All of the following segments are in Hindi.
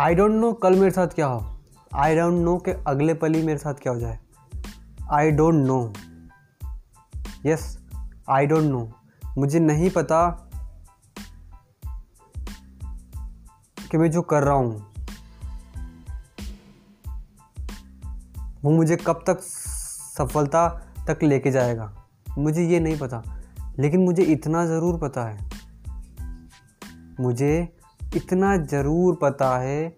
आई डोंट नो कल मेरे साथ क्या हो। आई डोंट नो कि अगले पल ही मेरे साथ क्या हो जाए। I don't know yes I don't know मुझे नहीं पता कि मैं जो कर रहा हूँ, वो मुझे कब तक सफलता तक लेके जाएगा। मुझे ये नहीं पता। लेकिन मुझे इतना ज़रूर पता है। मुझे इतना ज़रूर पता है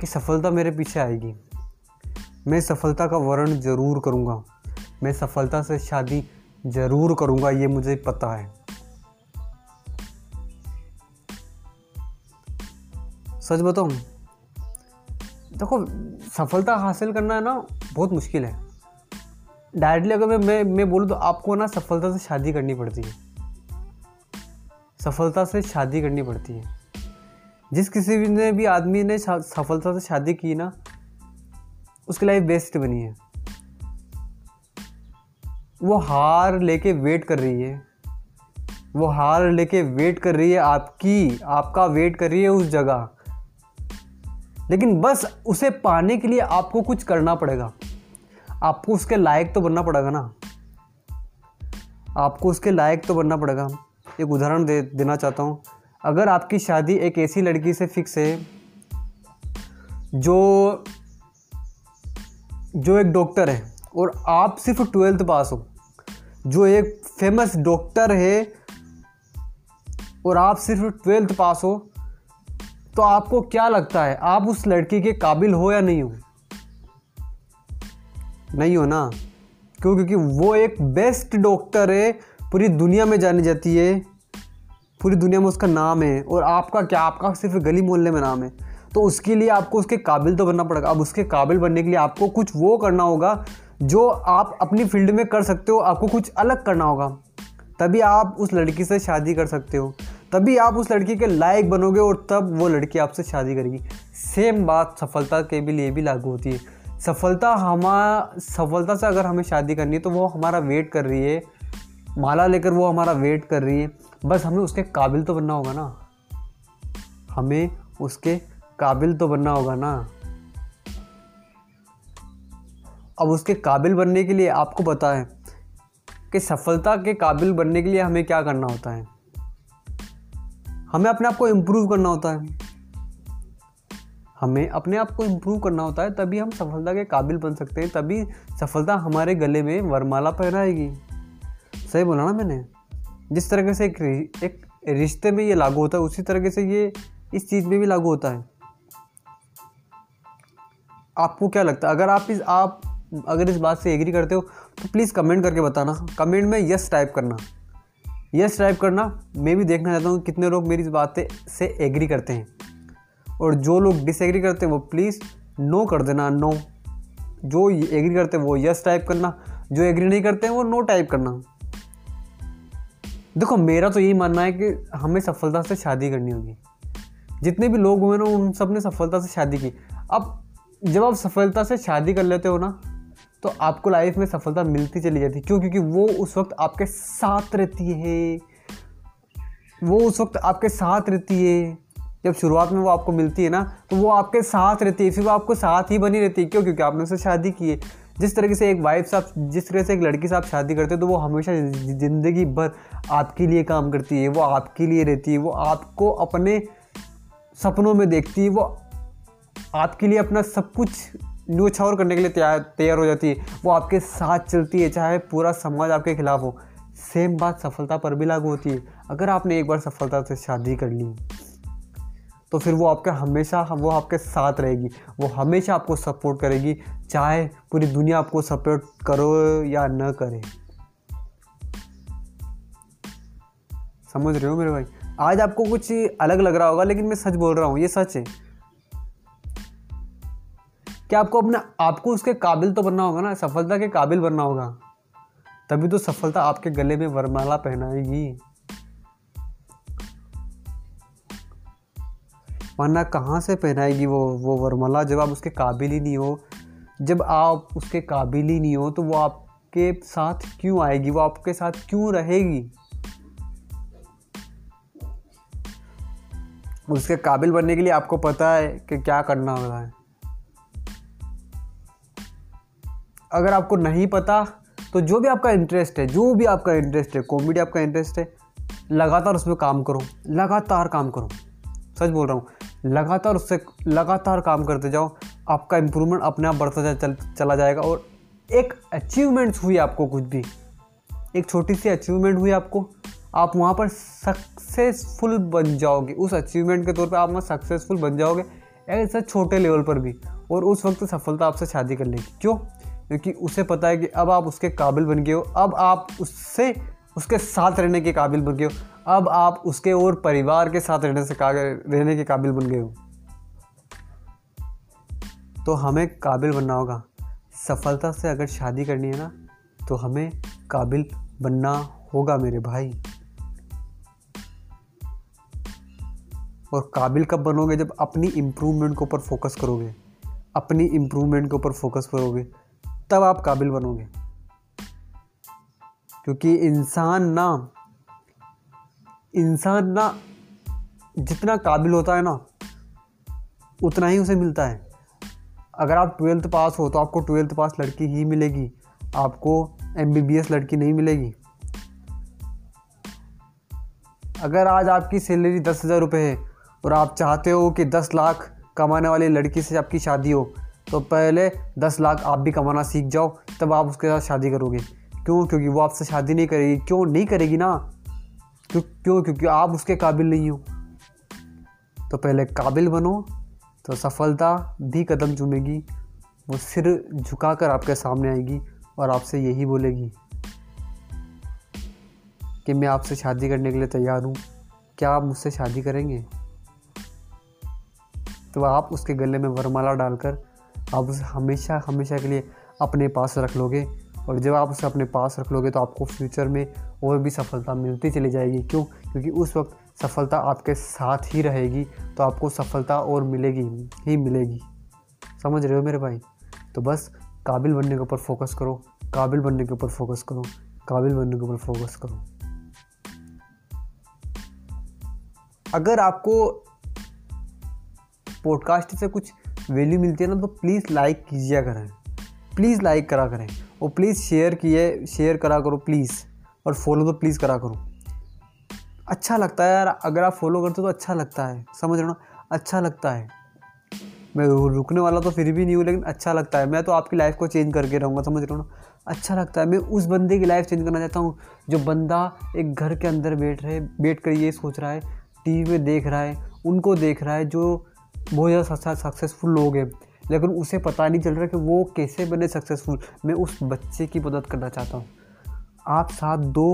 कि सफलता मेरे पीछे आएगी। मैं सफलता का वर्ण ज़रूर करूँगा। मैं सफलता से शादी ज़रूर करूँगा, ये मुझे पता है। सच बताऊँ, देखो, सफलता हासिल करना है ना बहुत मुश्किल है। डायरेक्टली अगर मैं मैं मैं बोलूँ तो आपको ना सफलता से शादी करनी पड़ती है। सफलता से शादी करनी पड़ती है। जिस किसी भी ने भी आदमी ने सफलता से शादी की ना, उसकी लाइफ बेस्ट बनी है। वो हार लेके वेट कर रही है। वो हार लेके वेट कर रही है आपकी, आपका वेट कर रही है उस जगह। लेकिन बस उसे पाने के लिए आपको कुछ करना पड़ेगा। आपको उसके लायक तो बनना पड़ेगा ना। आपको उसके लायक तो बनना पड़ेगा। एक उदाहरण दे, देना चाहता हूँ। अगर आपकी शादी एक ऐसी लड़की से फिक्स है, जो जो एक डॉक्टर है, और आप सिर्फ़ ट्वेल्थ पास हो, जो एक फ़ेमस डॉक्टर है, और आप सिर्फ़ ट्वेल्थ पास हो तो आपको क्या लगता है, आप उस लड़की के काबिल हो या नहीं हो? नहीं हो ना? क्यों? क्योंकि वो एक बेस्ट डॉक्टर है, पूरी दुनिया में जानी जाती है। पूरी दुनिया में उसका नाम है और आपका क्या, आपका सिर्फ़ गली मोहल्ले में नाम है। तो उसके लिए आपको उसके काबिल तो बनना पड़ेगा। अब उसके काबिल बनने के लिए आपको कुछ वो करना होगा जो आप अपनी फ़ील्ड में कर सकते हो, आपको कुछ अलग करना होगा। तभी आप उस लड़की से शादी कर सकते हो। तभी आप उस लड़की के लायक बनोगे और तब वो लड़की आपसे शादी करेगी। सेम बात सफलता के भी लिए भी लागू होती है। सफलता हमारा सफलता से अगर हमें शादी करनी है तो वो हमारा वेट कर रही है। माला लेकर वो हमारा वेट कर रही है। बस हमें उसके काबिल तो बनना होगा ना। हमें उसके काबिल तो बनना होगा ना। अब उसके काबिल बनने के लिए आपको पता है कि सफलता के काबिल बनने के लिए हमें क्या करना होता है। हमें अपने आप को इम्प्रूव करना होता है। हमें अपने आप को इम्प्रूव करना होता है, तभी हम सफलता के काबिल बन सकते हैं, तभी सफलता हमारे गले में वरमाला पहनाएगी। सही बोला ना मैंने? जिस तरीके से एक एक रिश्ते में ये लागू होता है, उसी तरीके से ये इस चीज़ में भी लागू होता है। आपको क्या लगता है? अगर आप इस, आप अगर इस बात से एग्री करते हो तो प्लीज़ कमेंट करके बताना। कमेंट में यस टाइप करना। यस टाइप करना, मैं भी देखना चाहता हूँ कितने लोग मेरी इस बात से एग्री करते हैं। और जो लोग डिसएग्री करते हैं, वो प्लीज़ नो कर देना नो जो एग्री करते हैं, वो यस टाइप करना। जो एग्री नहीं करते हैं, वो नो टाइप करना। देखो, मेरा तो यही मानना है कि हमें सफलता से शादी करनी होगी। जितने भी लोग हुए ना, उन सबने सफलता से शादी की। अब जब आप सफलता से शादी कर लेते हो ना तो आपको लाइफ में सफलता मिलती चली जाती। है क्यों? क्योंकि वो उस वक्त आपके साथ रहती है। वो उस वक्त आपके साथ रहती है। जब शुरुआत में वो आपको मिलती है ना तो वो आपके साथ रहती है। फिर वो आपको साथ ही बनी रहती है। क्यों? क्योंकि आपने उससे शादी की है। जिस तरीके से एक वाइफ साहब जिस तरह से एक लड़की साहब शादी करते हैं तो वो हमेशा ज़िंदगी भर आपके लिए काम करती है, वो आपके लिए रहती है, वो आपको अपने सपनों में देखती है, वो आपके लिए अपना सब कुछ न्योछावर करने के लिए तैयार तैयार हो जाती है, वो आपके साथ चलती है, चाहे पूरा समाज आपके खिलाफ हो। सेम बात सफलता पर भी लागू होती है। अगर आपने एक बार सफलता से शादी कर ली तो फिर वो आपके हमेशा, वो आपके साथ रहेगी। वो हमेशा आपको सपोर्ट करेगी, चाहे पूरी दुनिया आपको सपोर्ट करो या न करे। समझ रहे हो मेरे भाई? आज आपको कुछ अलग लग रहा होगा, लेकिन मैं सच बोल रहा हूँ, ये सच है। कि आपको अपने, आपको उसके काबिल तो बनना होगा ना? सफलता के काबिल बनना होगा। तभी तो सफलता आपके गले में वरमाला पहनाएगी। वरना कहाँ से पहनाएगी वो वो वरमाला जब आप उसके काबिल ही नहीं हो, जब आप उसके काबिल ही नहीं हो तो वो आपके साथ क्यों आएगी? वो आपके साथ क्यों रहेगी? उसके काबिल बनने के लिए आपको पता है कि क्या करना होता है। अगर आपको नहीं पता तो जो भी आपका इंटरेस्ट है, जो भी आपका इंटरेस्ट है कॉमेडी आपका इंटरेस्ट है, लगातार उसमें काम करो, लगातार काम करो। सच बोल रहा हूँ लगातार उससे लगातार काम करते जाओ आपका इम्प्रूवमेंट अपने आप बढ़ता जा, चल, चला जाएगा और एक अचीवमेंट्स हुई आपको कुछ भी। एक छोटी सी अचीवमेंट हुई आपको। आप वहाँ पर सक्सेसफुल बन जाओगे। उस अचीवमेंट के तौर पर आप वहाँ सक्सेसफुल बन जाओगे ऐसे छोटे लेवल पर भी और उस वक्त सफलता आपसे शादी कर लेगी। क्यों? क्योंकि उसे पता है कि अब आप उसके काबिल बन गए हो। अब आप उससे उसके साथ रहने के काबिल बन गए हो। अब आप उसके और परिवार के साथ रहने से रहने के काबिल बन गए हो। तो हमें काबिल बनना होगा। सफलता से अगर शादी करनी है ना तो हमें काबिल बनना होगा मेरे भाई। और काबिल कब बनोगे? जब अपनी इम्प्रूवमेंट के ऊपर फोकस करोगे। अपनी इम्प्रूवमेंट के ऊपर फोकस करोगे, तब आप काबिल बनोगे। क्योंकि इंसान ना इंसान ना जितना काबिल होता है ना, उतना ही उसे मिलता है। अगर आप ट्वेल्थ पास हो तो आपको ट्वेल्थ पास लड़की ही मिलेगी, आपको एमबीबीएस लड़की नहीं मिलेगी। अगर आज आपकी सैलरी दस हज़ार रुपये है और आप चाहते हो कि दस लाख कमाने वाली लड़की से आपकी शादी हो तो पहले दस लाख आप भी कमाना सीख जाओ, तब आप उसके साथ शादी करोगे। क्यों? क्योंकि वो आपसे शादी नहीं करेगी। क्यों नहीं करेगी ना? क्यों क्यों? क्योंकि आप उसके काबिल नहीं हो। तो पहले काबिल बनो तो सफलता भी कदम चूमेगी। वो सिर झुकाकर आपके सामने आएगी और आपसे यही बोलेगी कि मैं आपसे शादी करने के लिए तैयार हूँ। क्या आप मुझसे शादी करेंगे? तो आप उसके गले में वरमाला डालकर आप उसे हमेशा हमेशा के लिए अपने पास रख लोगे। और जब आप उसे अपने पास रख लोगे तो आपको फ्यूचर में और भी सफलता मिलती चली जाएगी। क्यों? क्योंकि उस वक्त सफलता आपके साथ ही रहेगी तो आपको सफलता और मिलेगी, ही मिलेगी। समझ रहे हो मेरे भाई? तो बस काबिल बनने के ऊपर फोकस करो, काबिल बनने के ऊपर फोकस करो, काबिल बनने के ऊपर फोकस करो। अगर आपको पॉडकास्ट से कुछ वैल्यू मिलती है ना तो प्लीज़ लाइक कीजिए करें। प्लीज़ लाइक करा करें और प्लीज़ शेयर किए, शेयर करा करो प्लीज़ और फॉलो तो प्लीज़ करा करो। अच्छा लगता है यार, अगर आप फॉलो करते हो तो अच्छा लगता है, समझ रहे हो अच्छा लगता है। मैं रुकने वाला तो फिर भी नहीं हूँ, लेकिन अच्छा लगता है। मैं तो आपकी लाइफ को चेंज करके रहूँगा, समझ रहे हो ना? अच्छा लगता है। मैं उस बंदे की लाइफ चेंज करना चाहता हूँ, जो बंदा एक घर के अंदर बैठ रहे, बैठ कर ये सोच रहा है टीवी में देख रहा है, उनको देख रहा है, जो बहुत ज़्यादा सक्सेसफुल लोग हैं। लेकिन उसे पता नहीं चल रहा कि वो कैसे बने सक्सेसफुल मैं उस बच्चे की मदद करना चाहता हूँ। आप साथ दो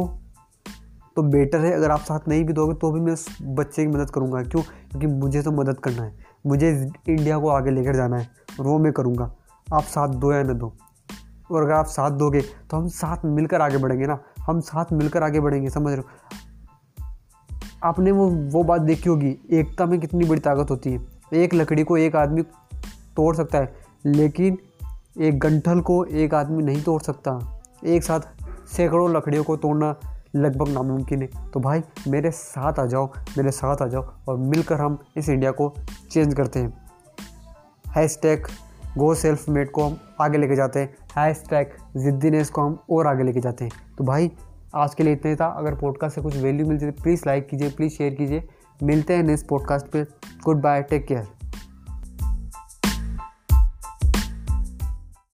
तो बेटर है। अगर आप साथ नहीं भी दोगे तो भी मैं उस बच्चे की मदद करूँगा। क्यों? क्योंकि मुझे तो मदद करना है। मुझे इंडिया को आगे लेकर जाना है और वो मैं करूँगा। आप साथ दो या न दो। और अगर आप साथ दोगे तो हम साथ मिलकर आगे बढ़ेंगे ना। हम साथ मिलकर आगे बढ़ेंगे, समझ रहे हो? आपने वो वो बात देखी होगी। एकता में कितनी बड़ी ताकत होती है। एक लकड़ी को एक आदमी तोड़ सकता है, लेकिन एक गंठल को एक आदमी नहीं तोड़ सकता। एक साथ सैकड़ों लकड़ियों को तोड़ना लगभग नामुमकिन है। तो भाई, मेरे साथ आ जाओ, मेरे साथ आ जाओ और मिलकर हम इस इंडिया को चेंज करते हैं। Hashtag go self made को हम आगे लेके जाते हैं। हैश टैग जिद्दीनेस को हम और आगे लेके जाते हैं। तो भाई, आज के लिए इतना ही था। अगर पॉडकास्ट से कुछ वैल्यू मिलती है प्लीज़ लाइक कीजिए प्लीज़ शेयर कीजिए। मिलते हैं नेक्स्ट पॉडकास्ट पे। Goodbye take care